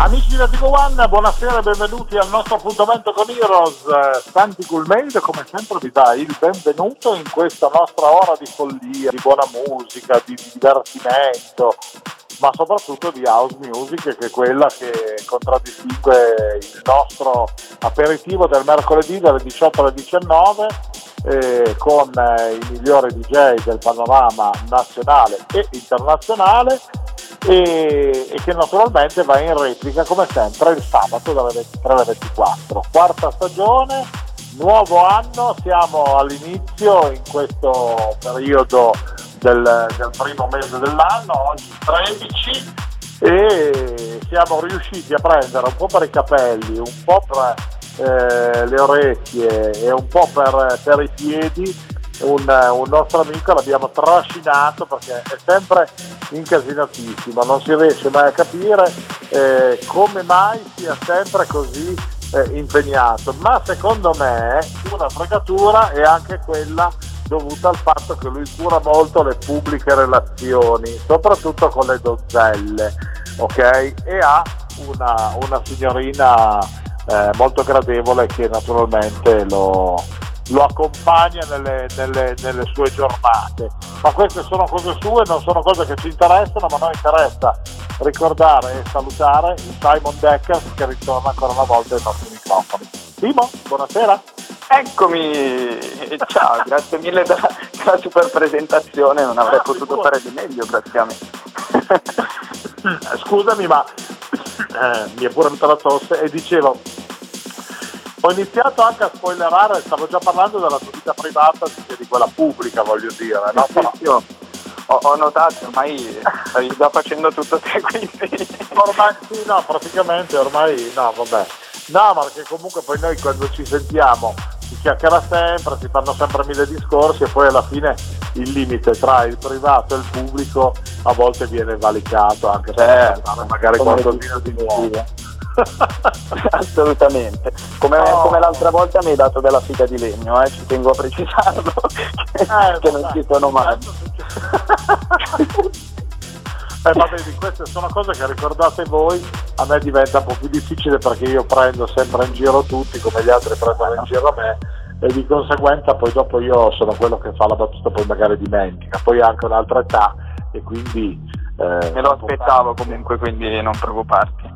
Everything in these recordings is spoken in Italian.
Amici di Vertigo One, buonasera e benvenuti al nostro appuntamento con Heroes. Santi Gulmeide come sempre vi dà il benvenuto in questa nostra ora di follia, di buona musica, di divertimento, ma soprattutto di house music che è quella che contraddistingue il nostro aperitivo del mercoledì dalle 18 alle 19 eh, con eh, i migliori DJ del panorama nazionale e internazionale e, e, che naturalmente va in replica come sempre il sabato dalle 23 alle 24. Quarta stagione, nuovo anno, siamo all'inizio in questo periodo del, del primo mese dell'anno, oggi 13 e siamo riusciti a prendere un po' per i capelli, un po' per eh, le orecchie e un po' per, per i piedi un, un, nostro amico l'abbiamo trascinato perché è sempre incasinatissimo, non si riesce mai a capire eh, come mai sia sempre così eh, impegnato, ma secondo me una fregatura è anche quella dovuta al fatto che lui cura molto le pubbliche relazioni, soprattutto con le donzelle, ok? E ha una, una signorina eh, molto gradevole che naturalmente lo, lo accompagna nelle, nelle, nelle, sue giornate. Ma queste sono cose sue, non sono cose che ci interessano, ma noi interessa ricordare e salutare Simon Decker che ritorna ancora una volta ai nostri microfoni. Simo, buonasera. Eccomi, ciao, grazie mille della, della super presentazione, non avrei ah, potuto fare di meglio, grazie a me. Scusami, ma eh, mi è pure venuta la tosse e dicevo ho iniziato anche a spoilerare, stavo già parlando della tua vita privata che di quella pubblica, voglio dire. No? Però... Io ho, ho, notato, ormai stai già facendo tutto te, quindi... Ormai, sì, no, praticamente ormai, no, vabbè. No, ma perché comunque poi noi quando ci sentiamo si chiacchiera sempre, si fanno sempre mille discorsi e poi alla fine il limite tra il privato e il pubblico a volte viene valicato anche per certo, magari qualcosina di nuovo. Assolutamente. Come, oh. come, l'altra volta mi hai dato della figa di legno, eh? ci tengo a precisarlo, che, eh, che non ci sono mai. Eh, va bene, queste sono cose che ricordate voi, a me diventa un po' più difficile perché io prendo sempre in giro tutti come gli altri prendono in giro me e di conseguenza poi dopo io sono quello che fa la battuta poi magari dimentica, poi anche un'altra età e quindi eh, Me lo aspettavo comunque, quindi non preoccuparti.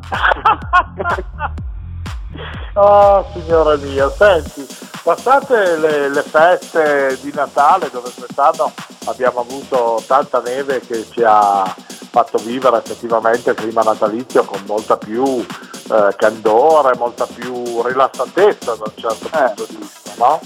oh signora mia, senti, passate le, le, feste di Natale dove quest'anno abbiamo avuto tanta neve che ci ha fatto vivere effettivamente il clima natalizio con molta più eh, candore, molta più rilassatezza da un certo eh. punto di vista, no?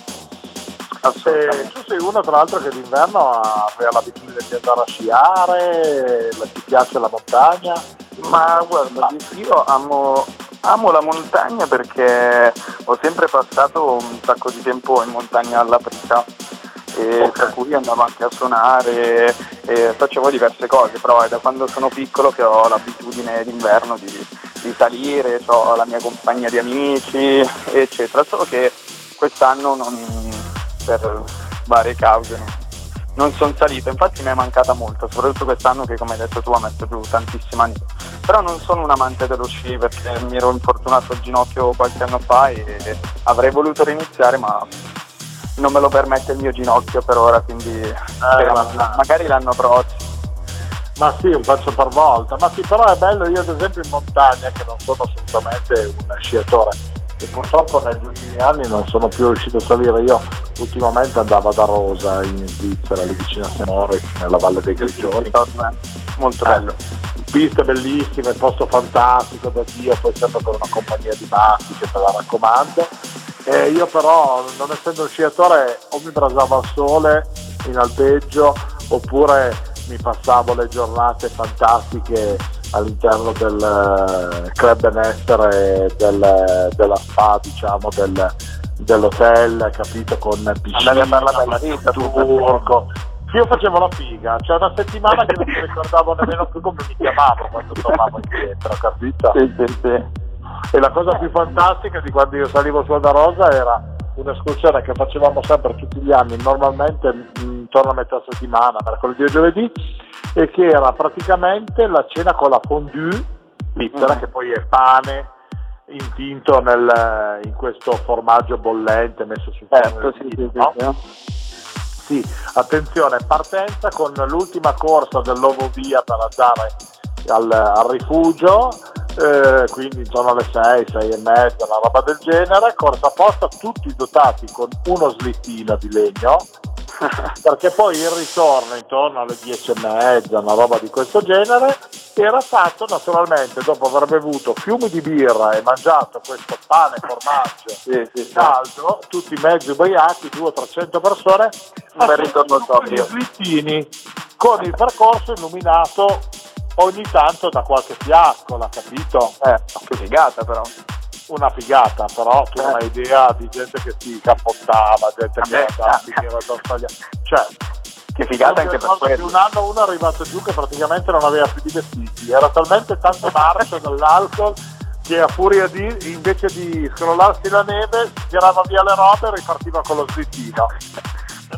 Tu sei uno tra l'altro che d'inverno aveva l'abitudine di andare a sciare, ti piace la montagna? Ma guarda, io amo, amo la montagna perché ho sempre passato un sacco di tempo in montagna alla Prica e okay. tra cui andavo anche a suonare e facevo diverse cose, però è da quando sono piccolo che ho l'abitudine d'inverno di, di salire, ho la mia compagnia di amici, eccetera, solo che quest'anno non, per varie cause non sono salito, infatti mi è mancata molto, soprattutto quest'anno che come hai detto tu ha messo giù tantissima neve. Però non sono un amante dello sci perché mi ero infortunato al ginocchio qualche anno fa e avrei voluto riniziare ma non me lo permette il mio ginocchio per ora, quindi eh, ma... magari l'anno prossimo. Ma sì, un pezzo per volta, ma sì, però è bello io ad esempio in montagna che non sono assolutamente un sciatore e purtroppo negli ultimi anni non sono più riuscito a salire. Io ultimamente andavo da Rosa in Svizzera, lì vicino a Senore, nella Valle dei Grigioni. Molto bello. Piste bellissime, posto fantastico da Dio, poi sempre con una compagnia di matti che te la raccomando. E io però, non essendo un sciatore, o mi brasavo al sole in alpeggio oppure mi passavo le giornate fantastiche all'interno del eh, club benessere del, della spa, diciamo, del, dell'hotel, capito, con piscina, Andavi a fare la bella vita, turco. io facevo la figa, c'è una settimana che non mi ricordavo nemmeno più come mi chiamavo quando tornavo indietro, capito? Sì, sì, sì. E la cosa più fantastica di quando io salivo su da Rosa era un'escursione che facevamo sempre tutti gli anni, normalmente intorno a metà settimana, mercoledì e giovedì, e che era praticamente la cena con la fondue svizzera, mm-hmm. che poi è pane intinto nel, in questo formaggio bollente messo sul certo, sì, sì, no? sì, attenzione, partenza con l'ultima corsa dell'ovo via per andare al, al rifugio, eh, quindi intorno alle 6, 6 e mezza, una roba del genere, corsa apposta, tutti dotati con uno slittino di legno, perché poi il ritorno intorno alle 10 e mezza, una roba di questo genere, era fatto naturalmente dopo aver bevuto fiumi di birra e mangiato questo pane formaggio sì, sì, caldo, tutti mezzi ubriachi, 200-300 persone, bel ritorno gli slittini. Con il percorso illuminato ogni tanto da qualche fiascola, capito? Eh, che figata però. Una figata, però tu non hai idea di gente che si cappottava, gente che era sbagliata. Cioè, che figata anche per quello. un anno uno è arrivato giù che praticamente non aveva più di vestiti, era talmente tanto marcio dall'alcol che a furia di, invece di scrollarsi la neve, tirava via le robe e ripartiva con lo slittino.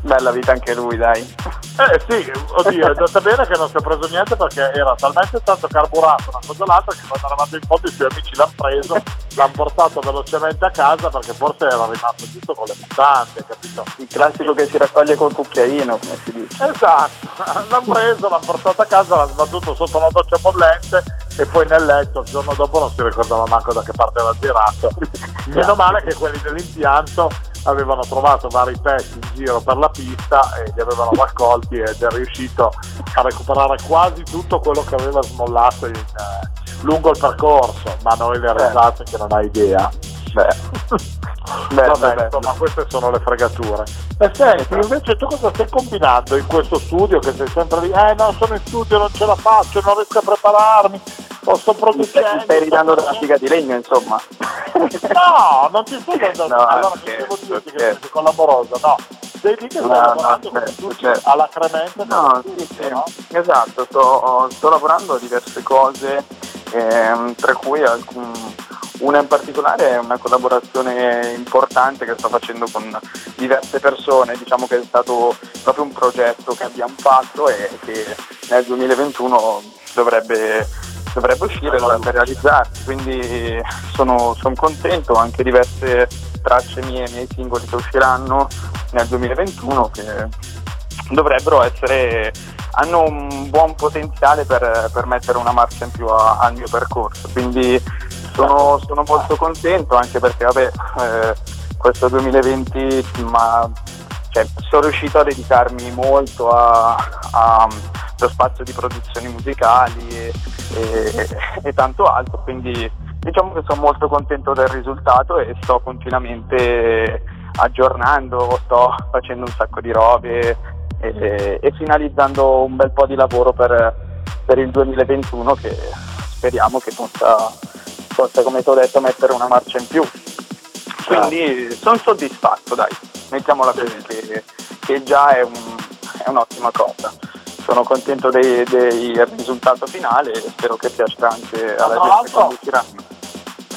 Bella vita anche lui, dai. Eh sì, oddio, è andata bene che non si è preso niente perché era talmente tanto carburato una cosa l'altra che quando eravamo in fondo i suoi amici l'hanno preso, l'hanno portato velocemente a casa perché forse era rimasto giusto con le mutande, capito? Il classico che si raccoglie col cucchiaino, come si dice. Esatto, l'hanno preso, l'hanno portato a casa, l'hanno sbattuto sotto una doccia bollente e poi nel letto il giorno dopo non si ricordava manco da che parte era girato. Meno male che quelli dell'impianto avevano trovato vari pezzi in giro per la pista e li avevano raccolti ed è riuscito a recuperare quasi tutto quello che aveva smollato in, eh, lungo il percorso, ma noi le risate che non hai idea. Beh. Beh, Vabbè, beh, insomma, queste sono le fregature. E senti, invece tu cosa stai combinando in questo studio che sei sempre lì? Eh no, sono in studio, non ce la faccio, non riesco a prepararmi, o sto producendo. Stai ridando della figa di legno, insomma. No, non ti stai dando. No, allora non devo dirti che sei collaborose, no. Sei lì che stai no, lavorando certo, certo. all'acremente. No, sì, sì. No? Esatto, sto, sto, lavorando a diverse cose, ehm, tra cui alcun, una in particolare è una collaborazione importante che sto facendo con diverse persone, diciamo che è stato proprio un progetto che abbiamo fatto e che nel 2021 dovrebbe dovrebbe uscire, dovrebbe realizzarsi, quindi sono, sono contento, anche diverse tracce mie, miei singoli che usciranno nel 2021 che dovrebbero essere, hanno un buon potenziale per, per mettere una marcia in più a, al mio percorso, quindi sono, sono, molto contento anche perché vabbè, eh, questo 2020 ma, cioè, sono riuscito a dedicarmi molto a, a lo spazio di produzioni musicali e, e, e, tanto altro, quindi diciamo che sono molto contento del risultato e sto continuamente aggiornando, sto facendo un sacco di robe e, e finalizzando un bel po' di lavoro per, per, il 2021 che speriamo che possa, possa, come ti ho detto, mettere una marcia in più. Quindi sono soddisfatto, dai, mettiamola così, che, che già è, un, è un'ottima cosa. Sono contento del risultato finale e spero che piaccia anche alla gente quando usciranno.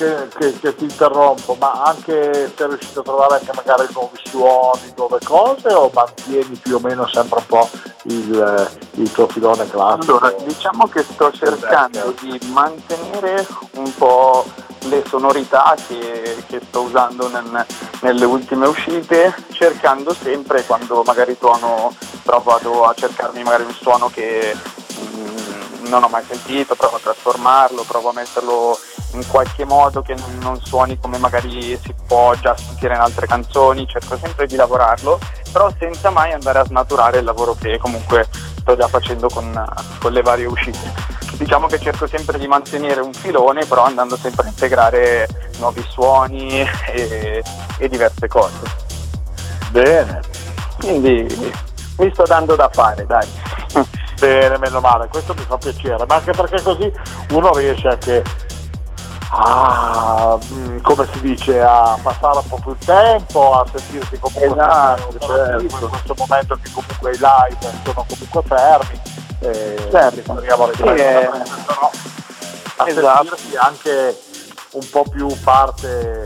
Che, che, che, ti interrompo, ma anche sei riuscito a trovare anche magari nuovi suoni, nuove cose o mantieni più o meno sempre un po' il, il tuo filone classico? Allora, diciamo che sto cercando di mantenere un po' le sonorità che, che sto usando nel, nelle ultime uscite, cercando sempre quando magari suono, provo a cercarmi magari un suono che mm, non ho mai sentito, provo a trasformarlo, provo a metterlo in qualche modo che non, non suoni come magari si può già sentire in altre canzoni, cerco sempre di lavorarlo, però senza mai andare a snaturare il lavoro che comunque sto già facendo con, con le varie uscite diciamo che cerco sempre di mantenere un filone, però andando sempre a integrare nuovi suoni e, e diverse cose. Bene. Quindi mi sto dando da fare, dai. Bene, meno male, questo mi fa piacere, ma anche perché così uno riesce anche a, mm, come si dice, a passare un po' più il tempo, a sentirsi comunque esatto, certo. in questo momento che comunque i live sono comunque fermi. Eh, certo. speriamo sì, eh, a esatto. sentirsi anche un po' più parte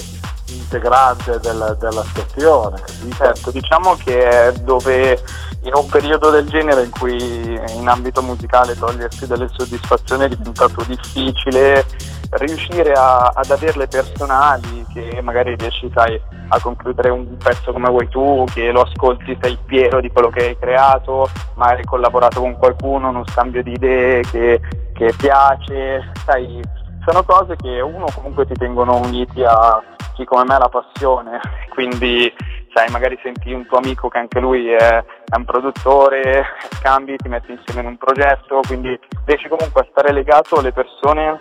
integrante del, della situazione. Certo, diciamo che dove in un periodo del genere in cui in ambito musicale togliersi delle soddisfazioni è diventato difficile riuscire a, ad averle personali che magari riesci sai, a concludere un pezzo come vuoi tu, che lo ascolti, sei pieno di quello che hai creato, magari hai collaborato con qualcuno, uno scambio di idee che, che piace, sai, sono cose che uno comunque ti tengono uniti a chi come me ha la passione, quindi sai, magari senti un tuo amico che anche lui è, è un produttore, scambi, ti metti insieme in un progetto, quindi riesci comunque a stare legato alle persone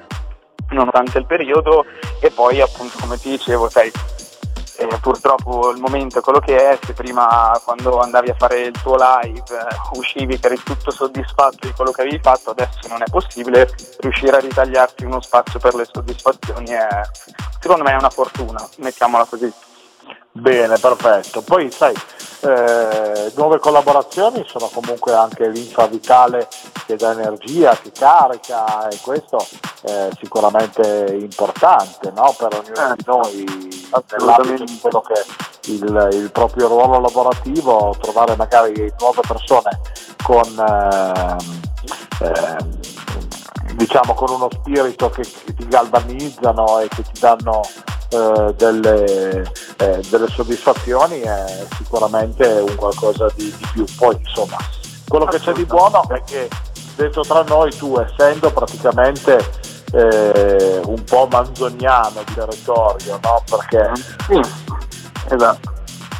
nonostante il periodo e poi appunto come ti dicevo, sai, eh, purtroppo il momento è quello che è, se prima quando andavi a fare il tuo live eh, uscivi che eri tutto soddisfatto di quello che avevi fatto, adesso non è possibile, riuscire a ritagliarti uno spazio per le soddisfazioni è, secondo me è una fortuna, mettiamola così. Bene, perfetto. Poi sai, eh, nuove collaborazioni sono comunque anche l'infa vitale che dà energia, che carica e questo è sicuramente importante no? per ognuno di noi nell'ambito di quello che è il, il, proprio ruolo lavorativo, trovare magari nuove persone con, eh, eh, diciamo, con uno spirito che, che ti galvanizzano e che ti danno eh, delle, eh, delle, soddisfazioni è sicuramente un qualcosa di, di più. Poi insomma, quello che c'è di buono è che detto tra noi tu essendo praticamente eh, un po' manzoniano di territorio, no? Perché sì, esatto.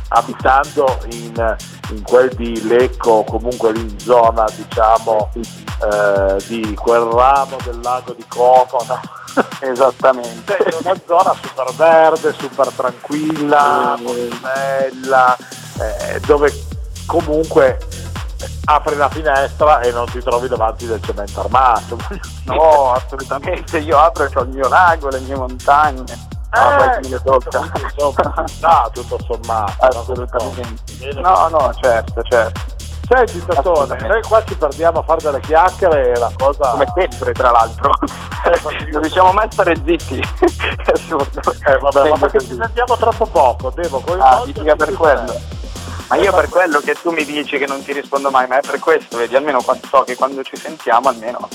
abitando in, in, quel di Lecco, comunque in zona diciamo eh, di quel ramo del lago di Como, no? Esattamente. È una zona super verde, super tranquilla, molto bella, eh, dove comunque apri la finestra e non ti trovi davanti del cemento armato. No, assolutamente, io apro e ho il mio lago, le mie montagne. Ah, eh, tocca. No, tutto sommato. Assolutamente. No, no, certo, certo. Senti Tatone, noi qua ci perdiamo a fare delle chiacchiere e la cosa... Come sempre tra l'altro, non riusciamo mai a stare zitti. Eh vabbè, ma perché ci sentiamo troppo poco, devo Ah, dica per quello. Ma io per quello che tu mi dici che non ti rispondo mai, ma è per questo, vedi, almeno so che quando ci sentiamo almeno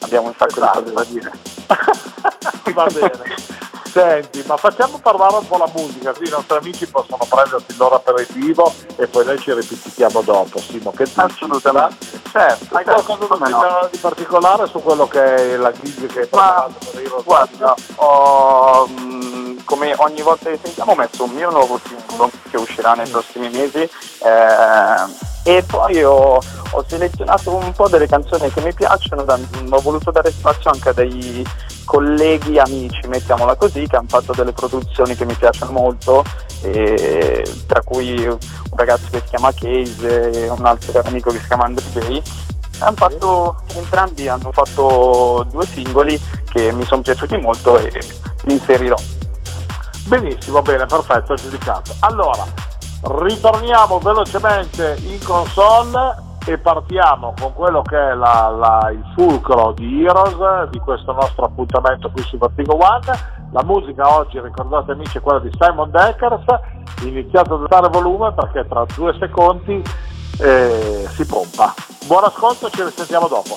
abbiamo un sacco esatto. di cose da dire. Va bene. Senti, ma facciamo parlare un po' la musica, così i nostri amici possono prendersi il loro aperitivo e poi noi ci ripetiamo dopo. Simo, che dici? Assolutamente. Certo, Hai certo, qualcosa no. di particolare su quello che è la gig che hai preparato per Guarda, ho, mm, come ogni volta che sentiamo ho messo un mio nuovo singolo che uscirà nei prossimi mesi eh, e poi ho, ho, selezionato un po' delle canzoni che mi piacciono, da, ho voluto dare spazio anche a dei colleghi, amici, mettiamola così, che hanno fatto delle produzioni che mi piacciono molto, e, tra cui un ragazzo che si chiama Case e un altro amico che si chiama Andre J. Hanno fatto, entrambi hanno fatto due singoli che mi sono piaciuti molto e li inserirò. Benissimo, bene, perfetto, giudicato. Allora, ritorniamo velocemente in console e partiamo con quello che è la, la, il fulcro di Heroes di questo nostro appuntamento qui su Vertigo One. La musica oggi, ricordate amici, è quella di Simon Deckers. Iniziate ad alzare volume perché tra due secondi eh, si pompa. Buon ascolto, ci risentiamo dopo.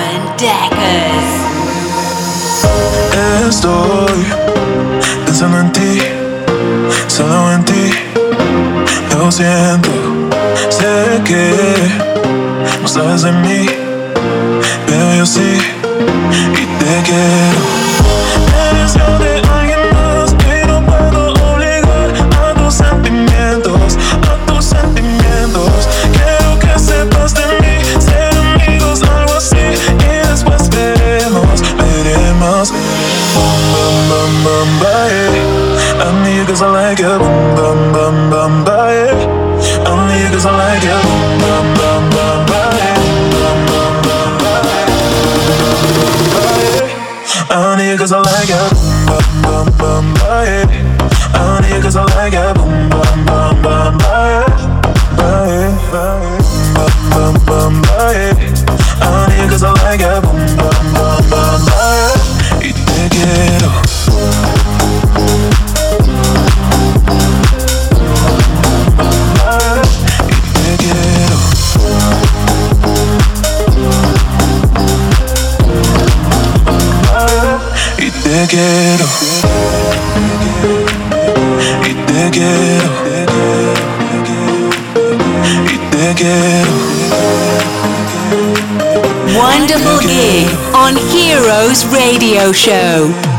Deckers. Estoy pensando en ti, solo en ti. Siento, sé que no sabes mí, pero yo sí y te quiero. Eres bambaye I'm you cause I like you Bam bam bam bambaye I'm you cause I like you Bam bam bambaye I'm here cause I like it, bum bum bum buy it. I'm here cause I like it, bum bum bum bum buy it, buy. Radio Show.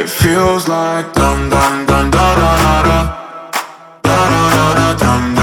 It feels like dum dum dum da da da da da da da dum.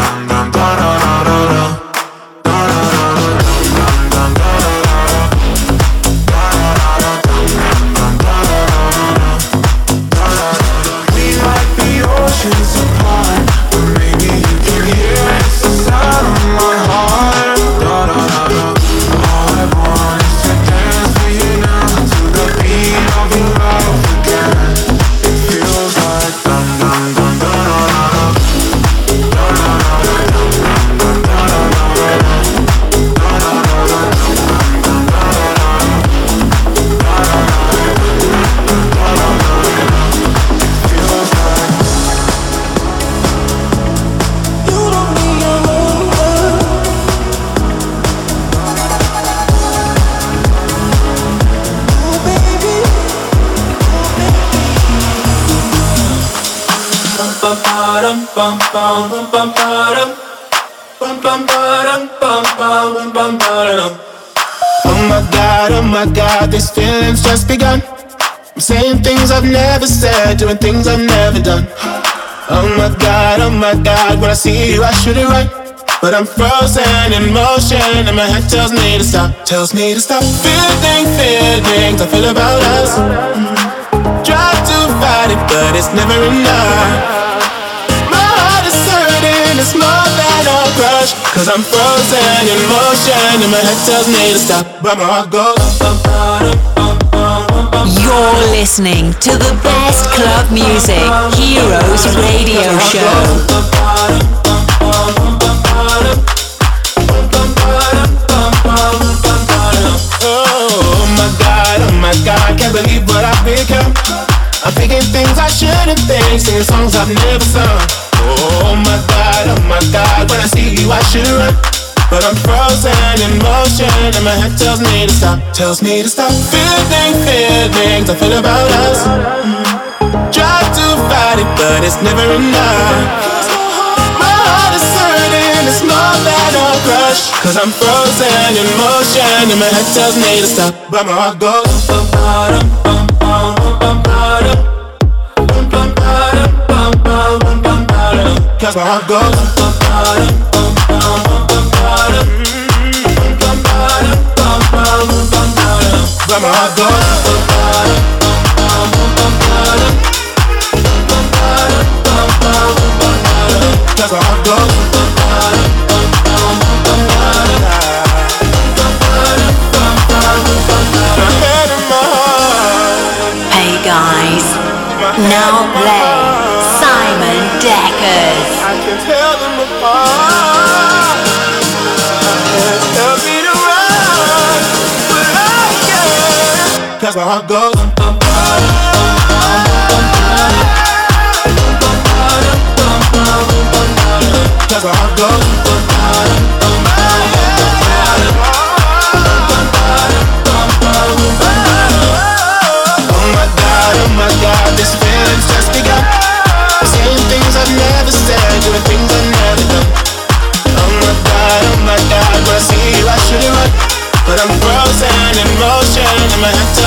My god, these feelings just begun. I'm saying things I've never said, doing things I've never done. Oh my god, oh my god, when I see you, I should it right. But I'm frozen in motion, and my head tells me to stop, tells me to stop. Feeling feelings I feel about us. Mm. Try to fight it, but it's never enough My heart is hurting, it's more than crush Cause I'm frozen in motion And my head tells me to stop But my heart goes You're listening to the best club music Heroes Radio Show Oh my god, oh my god, I can't believe what I've become. I'm thinking things I shouldn't think, singing songs I've never sung. Oh my god, oh my god, when I see you I should run. But I'm frozen in motion and my head tells me to stop Tells me to stop. Feeling feelings I feel about us. Try to fight it but it's never enough. My heart is it's more than a crush. Cause I'm frozen in motion and my head tells me to stop. But my heart goes Cause my I go Where my heart goes Now play. Deckers. I can tell them apart. Run, but I can't. Cause my heart goes. Cause my heart goes. I'm frozen in motion and my head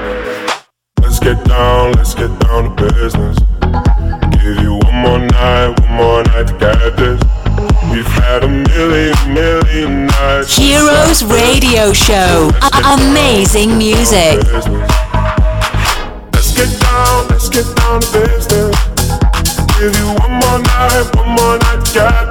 down, let's get down to business. Give you one more night, one more night to get this. We've had a million, million nights. Heroes Radio Show. amazing music. Let's get down, let's get down to business. Give you one more night, one more night to get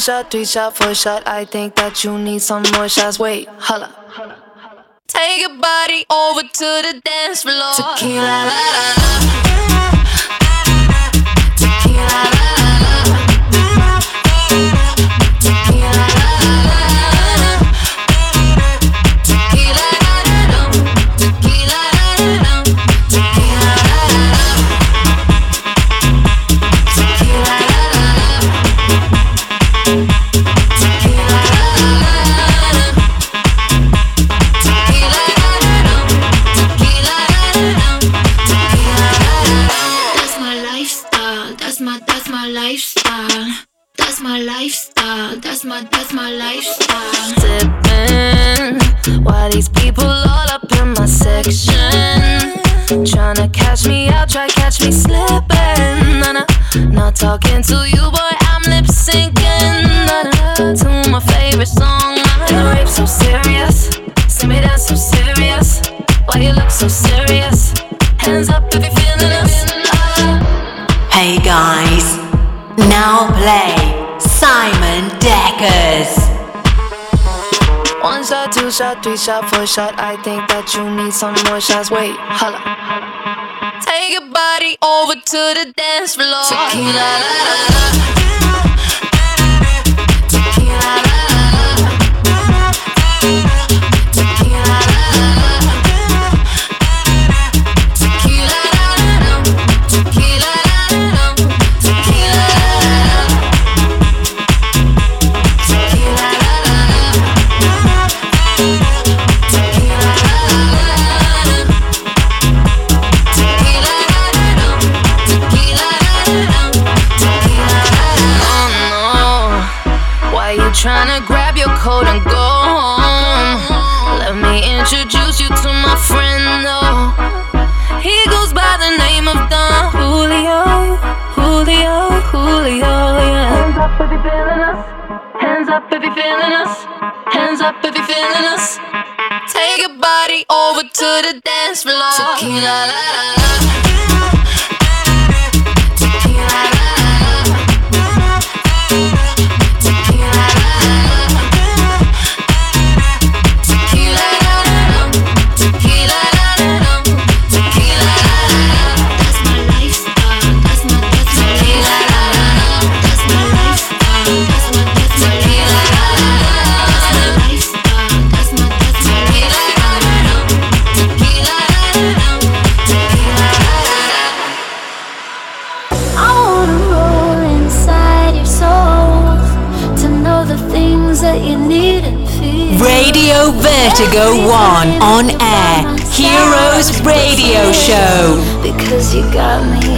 Shot, three shot, four shot. I think that you need some more shots. Wait, holla. Take your body over to the dance floor. Tequila, la, la, la. Tequila, la. That's my, that's my lifestyle. Dipping, why these people all up in my section? Tryna catch me out, try catch me slipping. Nah, nah, not talking to you, boy. I'm lip syncing nah, to my favorite song. So serious, see me dance so serious. Why you look so serious? Hands up if you feeling. One shot, two shot, three shot, four shot. I think that you need some more shots. Wait, holla. Take your body over to the dance floor. Tequila, la, la, la. Vertigo 1 on air. Heroes Radio Show. Because you got me.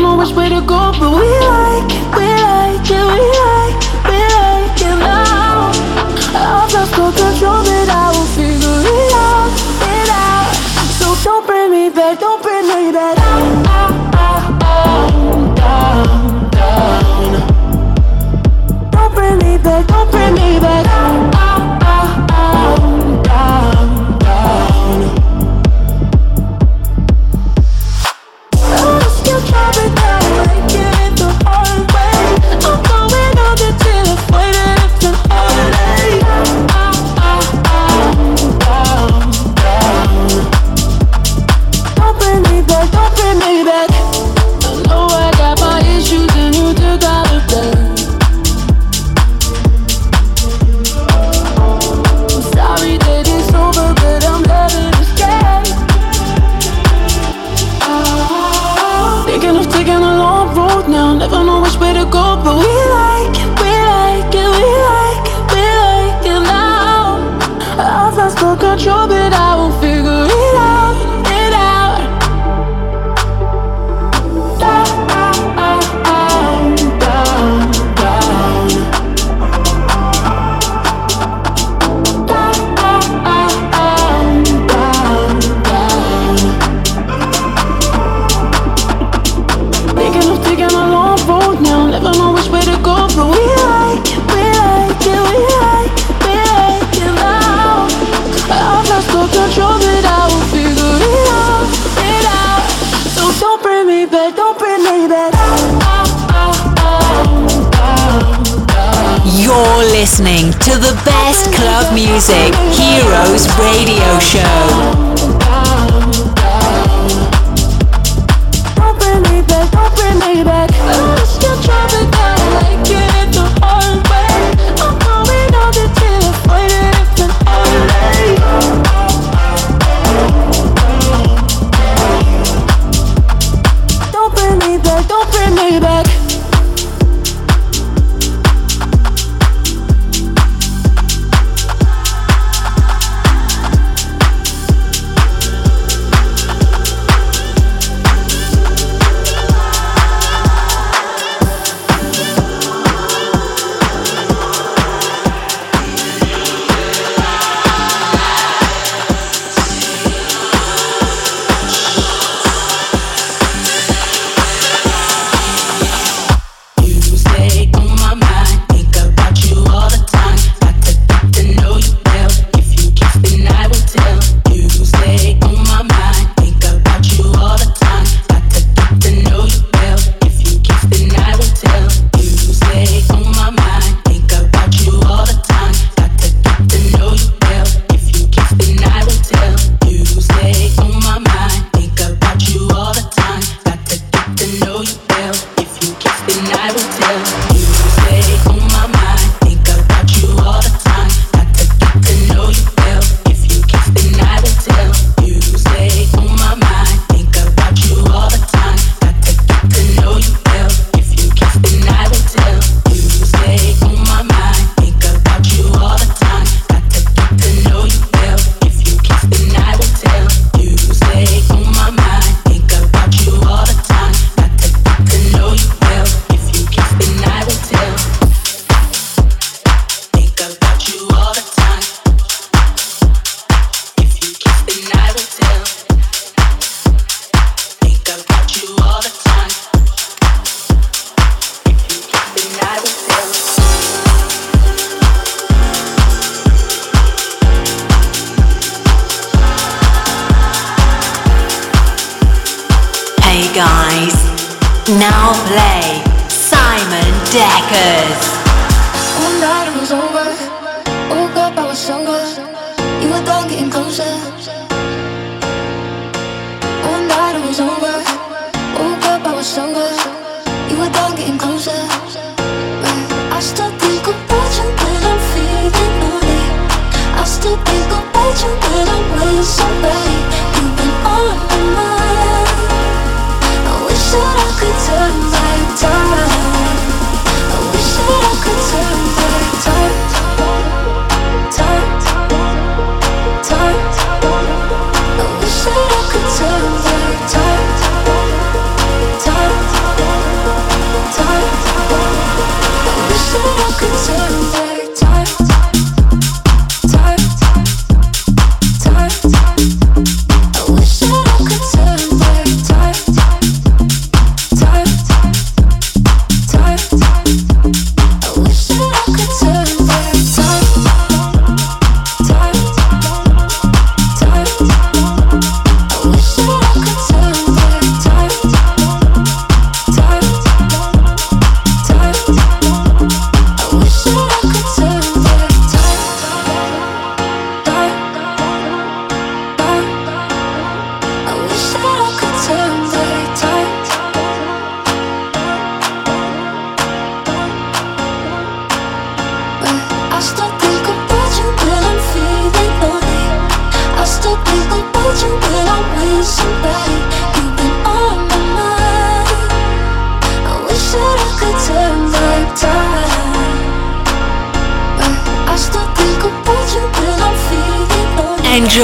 don't know which way to go, but we Heroes Radio Show.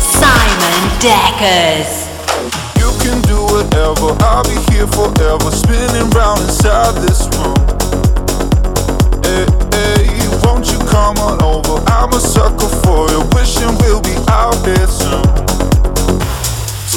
Simon Deckers. You can do whatever, I'll be here forever, spinning round inside this room. Hey, hey, won't you come on over? I'm a sucker for you, wishing we'll be out here soon.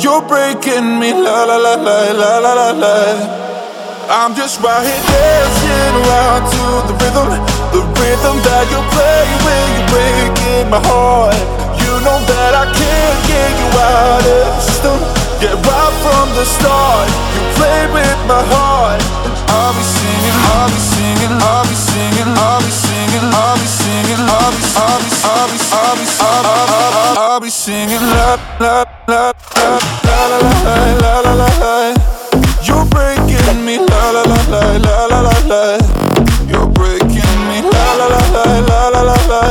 You're breaking me la la la la la la la la. I'm just right here dancing around to the rhythm, the rhythm that you play when you're breaking my heart. You know that I can't get you out of the system. Yeah, right from the start, you play with my heart. I'll be singing, I'll be singing, I'll be singing, I'll be singing, I'll be singing, I'll be, I'll be, I'll be, I'll be, I'll I'll I'll be singing la la la la la la la la la la la. You're breaking me la la la la la la la la. You're breaking me la la la la la la la la.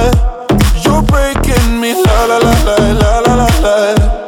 You're breaking me la la la la la la la la.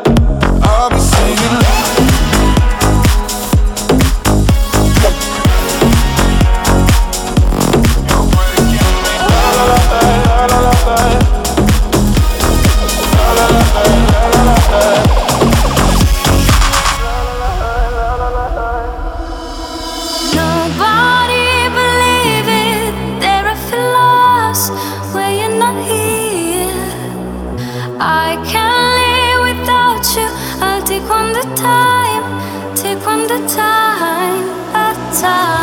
I can't live without you. I'll take one the time, take one the time, a time.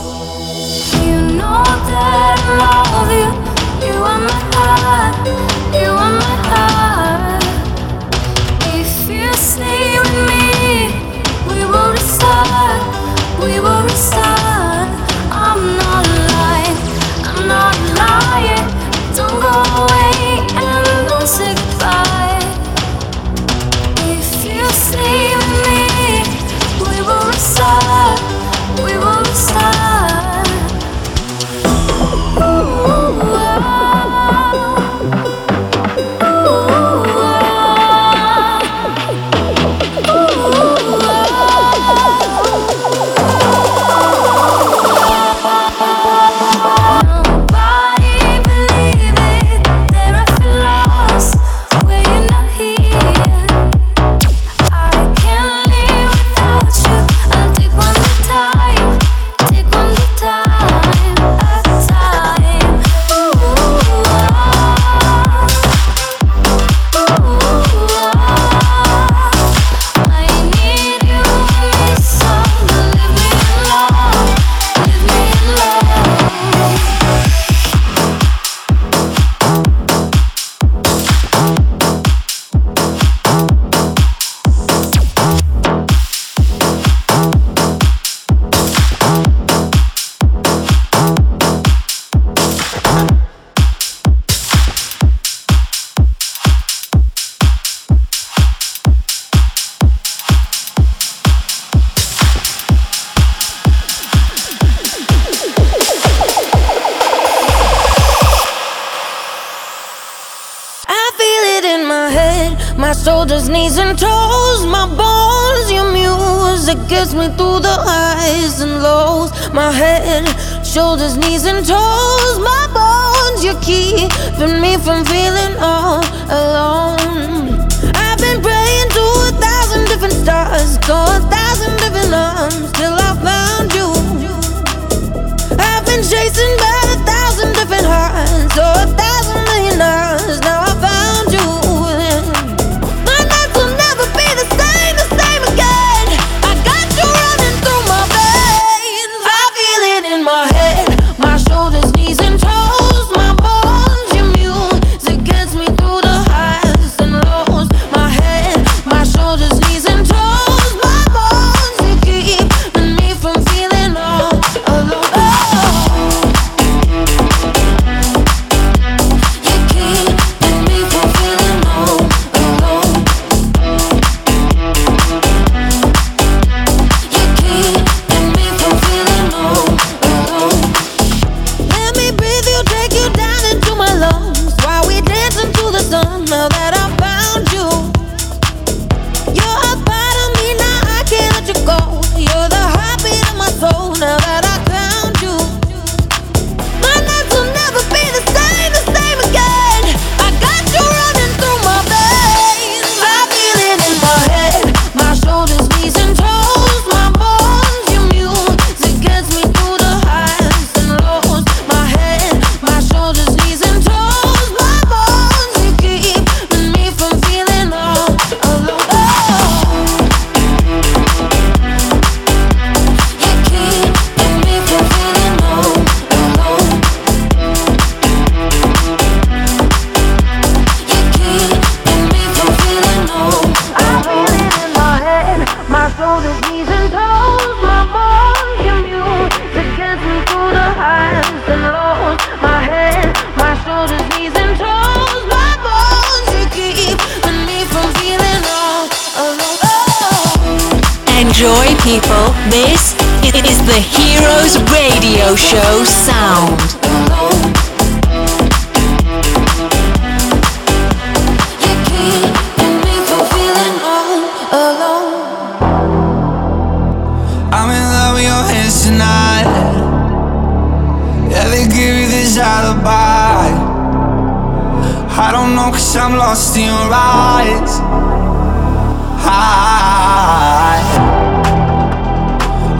I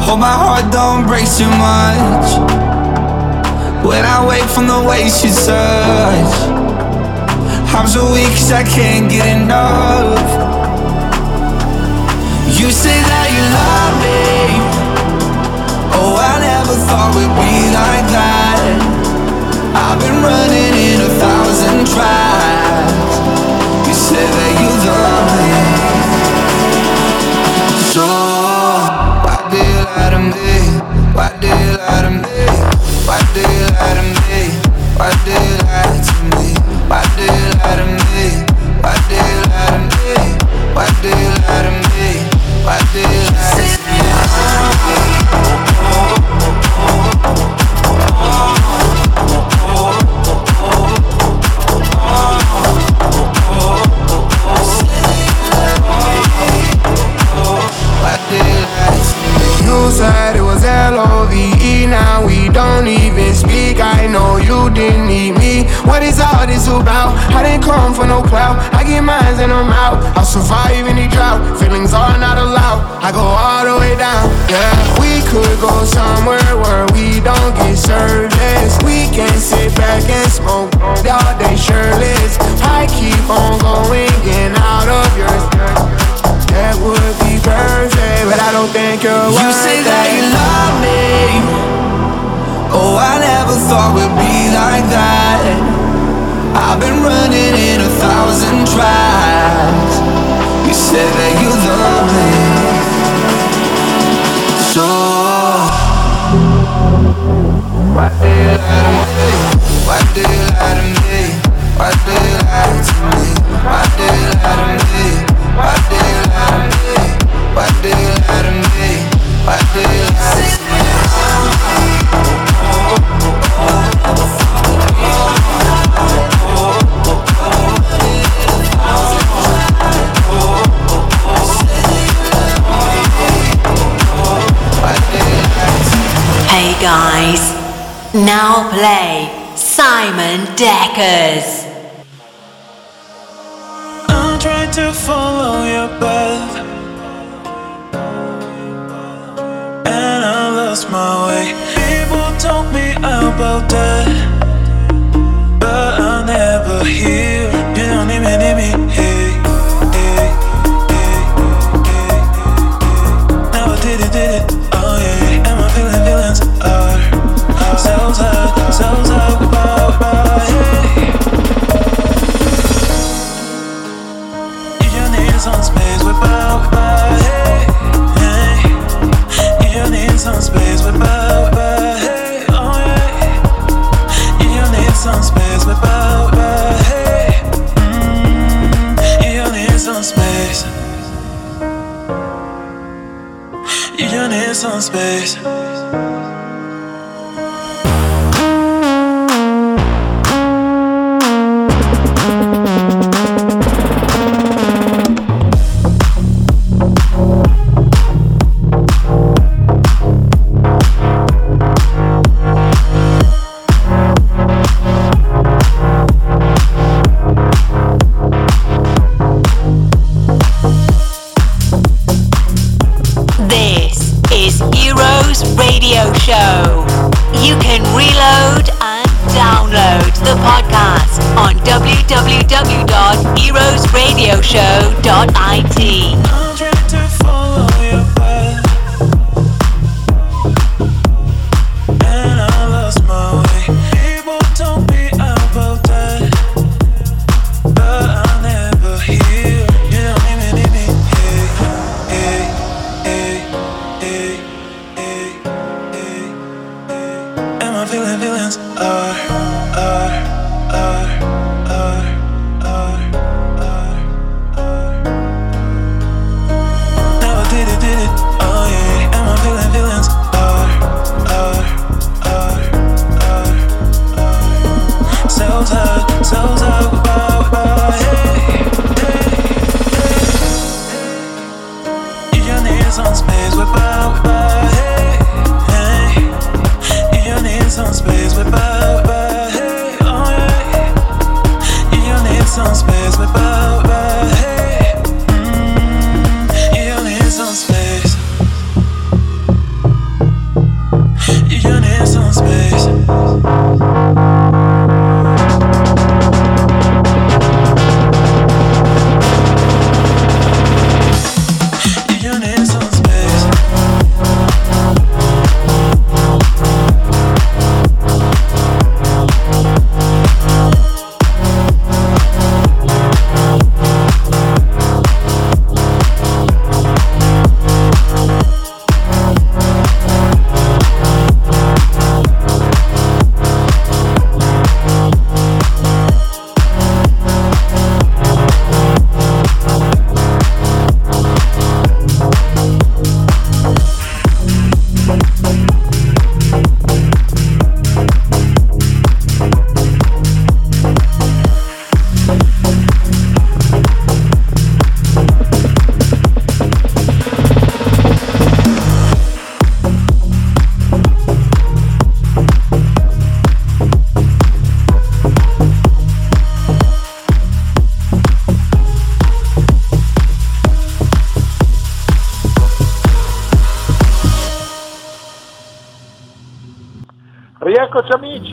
hope my heart don't break too much. When I wake from the ways you touch, I'm so weak cause I can't get enough. You say that you love me. Oh, I never thought we'd be like that. I've been running in a thousand tries. You say that Why do you lie to me? Don't even speak. I know you didn't need me. What is all this about? I didn't come for no clout. I get mines and I'm out. I'll survive any drought. Feelings are not allowed. I go all the way down, yeah We could go somewhere where we don't get service. We can sit back and smoke all day shirtless. I keep on going, getting out of your that would be perfect, but I don't think you're You say that you love me. Oh, I never thought we'd be like that. I've been running in a thousand tries. You say that you love me. Radio Show. You can reload and download the podcast on www.heroesradioshow.it.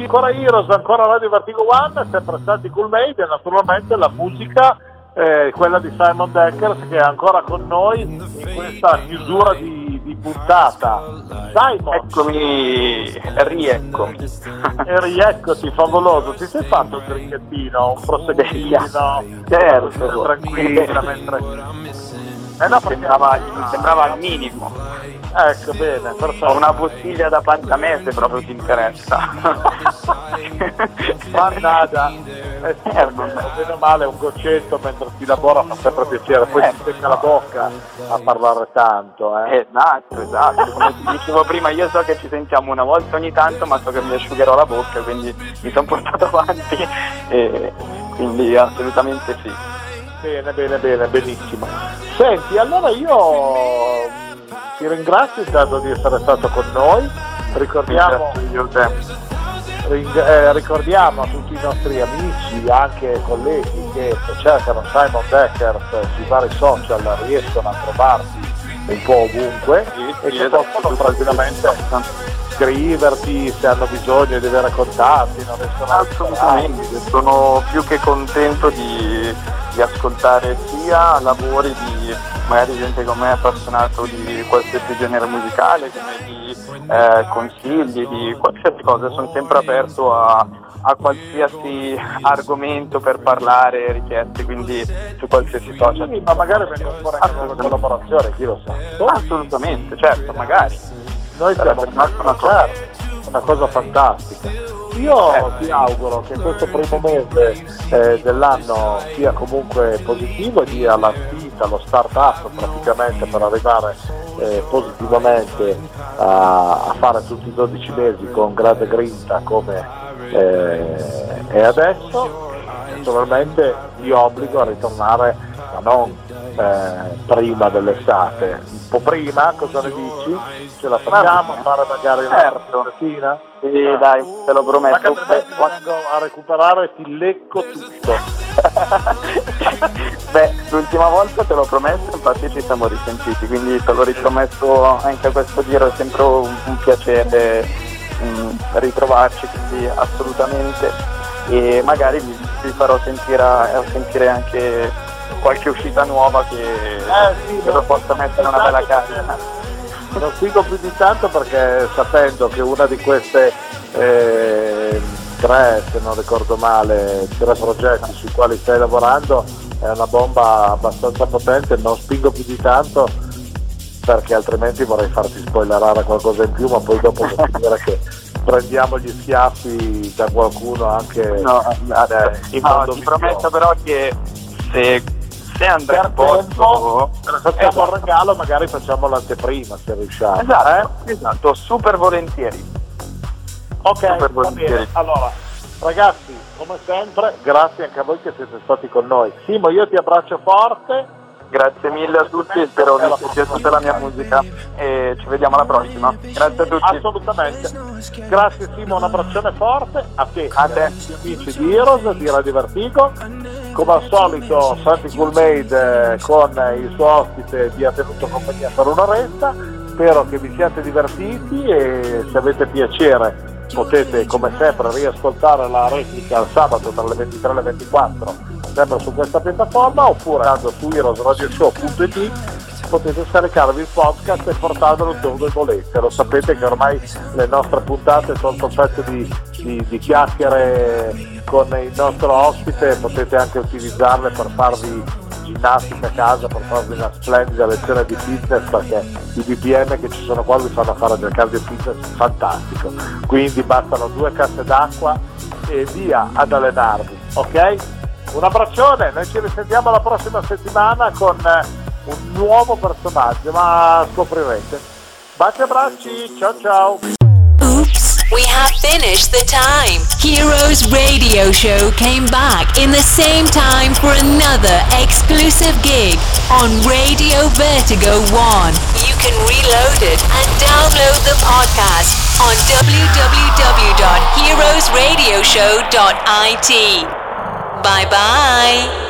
ancora Heroes, ancora Radio Vertigo One, sempre stati cool made e naturalmente la musica è quella di Simon Deckers che è ancora con noi in questa chiusura di, di puntata. Simon! Eccomi, rieccomi. E rieccoti, favoloso, ti sei fatto un trinchettino, un proseguino, Certo. tranquilla mentre... Eh no, perché- sembrava, sembrava al minimo. Ecco, bene, perfetto. Ho una bottiglia da pantamè se proprio ti interessa. Mannaggia, eh, sì, bene o male un goccetto mentre si lavora fa sempre piacere, poi si secca la bocca a parlare tanto. Eh. Esatto, esatto. Come ti dicevo prima, io so che ci sentiamo una volta ogni tanto, ma so che mi asciugherò la bocca, quindi mi sono portato avanti e quindi assolutamente sì. Bene, bene, bene, benissimo. Senti, allora io ti ringrazio intanto di essere stato con noi, ricordiamo, ring- eh, ricordiamo a tutti i nostri amici, anche colleghi che se cercano Simon Deckers sui vari social riescono a trovarti un po' ovunque. E che possono tranquillamente. scriverti se hanno bisogno di avere contatti, non riescono a Assolutamente, sono più che contento di, di ascoltare sia lavori di magari gente come me appassionato di qualsiasi genere musicale, di eh, consigli, di qualsiasi cosa, sono sempre aperto a, a qualsiasi argomento per parlare, richieste, quindi su qualsiasi social. Sì, ma magari vengono fuori anche delle collaborazioni, chi lo sa. Assolutamente, certo, magari. Noi siamo una- una cosa- una cosa fantastica. Io ti auguro che questo primo mese eh, dell'anno sia comunque positivo, dia la spinta, lo start-up praticamente per arrivare eh, positivamente a, a fare tutti i 12 mesi con grande grinta come eh, è adesso. Naturalmente vi obbligo a ritornare, ma non eh, prima dell'estate, un po' prima, cosa ne dici? Ce la facciamo a fare magari una Certo. settimana? Sì, dai, te lo prometto. Altrimenti vengo a recuperare ti lecco tutto. Beh, l'ultima volta te l'ho promesso, infatti ci siamo risentiti, quindi te l'ho ripromesso anche a questo giro, è sempre un, un piacere mm, ritrovarci, quindi assolutamente. E magari vi, vi farò sentire, sentire anche qualche uscita nuova che, sì, che lo possa mettere una bella carica. Non spiego più di tanto perché sapendo che una di queste eh, tre, se non ricordo male, tre progetti sui quali stai lavorando è una bomba abbastanza potente, non spingo più di tanto perché altrimenti vorrei farti spoilerare qualcosa in più, ma poi dopo finire che prendiamo gli schiaffi da qualcuno anche No, eh, in no, modo ti prometto però che se, se andrà in posto facciamo il regalo, magari facciamo l'anteprima se riusciamo. Esatto, eh? esatto, super volentieri. Ok, Super volentieri. Allora, ragazzi, come sempre, grazie anche a voi che siete stati con noi. Simo, io ti abbraccio forte. Grazie mille a tutti, spero vi sia piaciuta la mia musica e ci vediamo alla prossima. Grazie a tutti. Assolutamente. Grazie Simo, un abbraccione forte a te, A te. amici di Heroes, di Radio Vertigo. Come al solito Santi Coolmade eh, con il suo ospite vi ha tenuto compagnia per un'oretta. Spero che vi siate divertiti e se avete piacere potete come sempre riascoltare la replica il sabato tra le 23 e le 24 sempre su questa piattaforma oppure andando su heroesradioshow.it potete scaricarvi il podcast e portarvelo dove volete. Lo sapete che ormai le nostre puntate sono pezzo di, di- di chiacchiere con il nostro ospite, potete anche utilizzarle per farvi ginnastica a casa, per farvi una splendida lezione di fitness perché i BPM che ci sono qua vi fanno fare del cardio fitness fantastico. Quindi bastano due casse d'acqua e via ad allenarvi, ok? Un abbraccione, noi ci risentiamo la prossima settimana con eh, un nuovo personaggio, ma scoprirete. Baci e abbracci, ciao ciao! Oops, we have finished the time. Heroes Radio Show came back in the same time for another exclusive gig on Radio Vertigo 1. You can reload it and download the podcast on www.heroesradioshow.it. Bye bye.